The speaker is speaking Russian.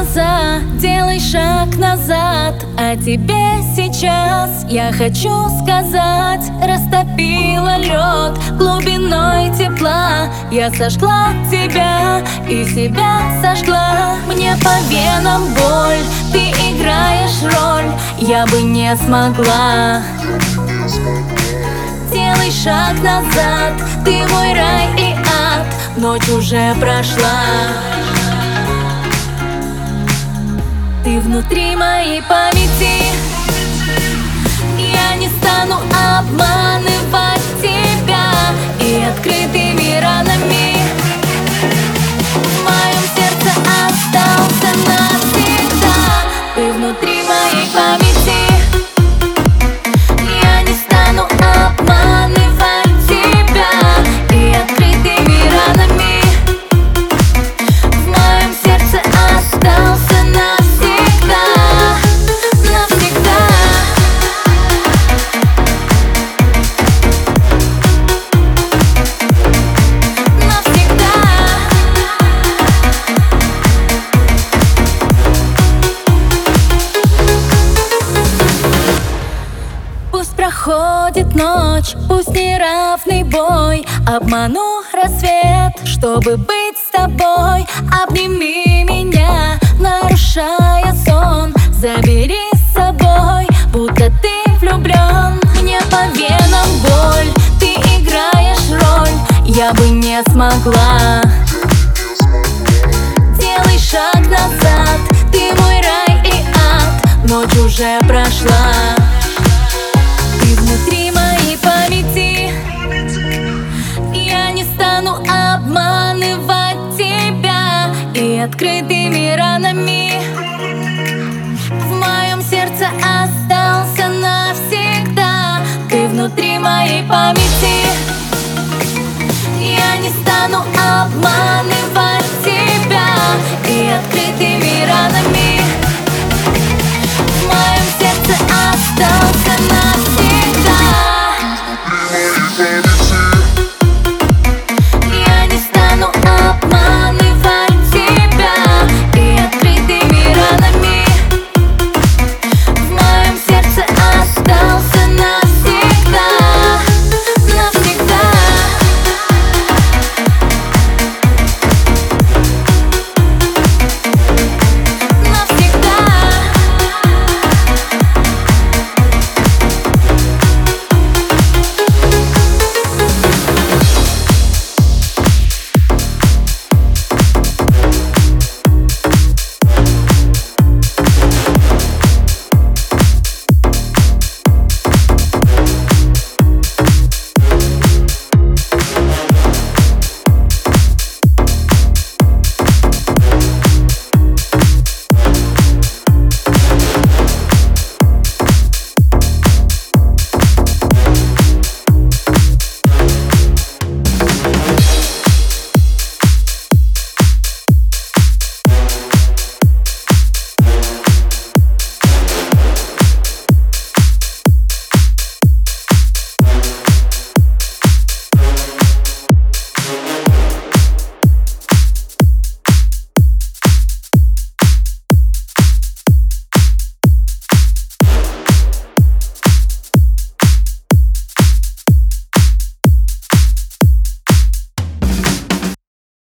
Глаза, делай шаг назад. А тебе сейчас я хочу сказать Растопила лед глубиной тепла. Я сожгла тебя и себя сожгла. Мне по венам боль, ты играешь роль. Я бы не смогла. Делай шаг назад, ты мой рай и ад. Ночь уже прошла Ты внутри моей памяти проходит ночь, пусть неравный бой. Обману рассвет, чтобы быть с тобой. Обними меня, нарушая сон. Забери с собой, будто ты влюблен Мне по венам боль, ты играешь роль. Я бы не смогла. Делай шаг назад, ты мой рай и ад. Ночь уже прошла открытыми ранами. В моем сердце остался навсегда. Ты внутри моей памяти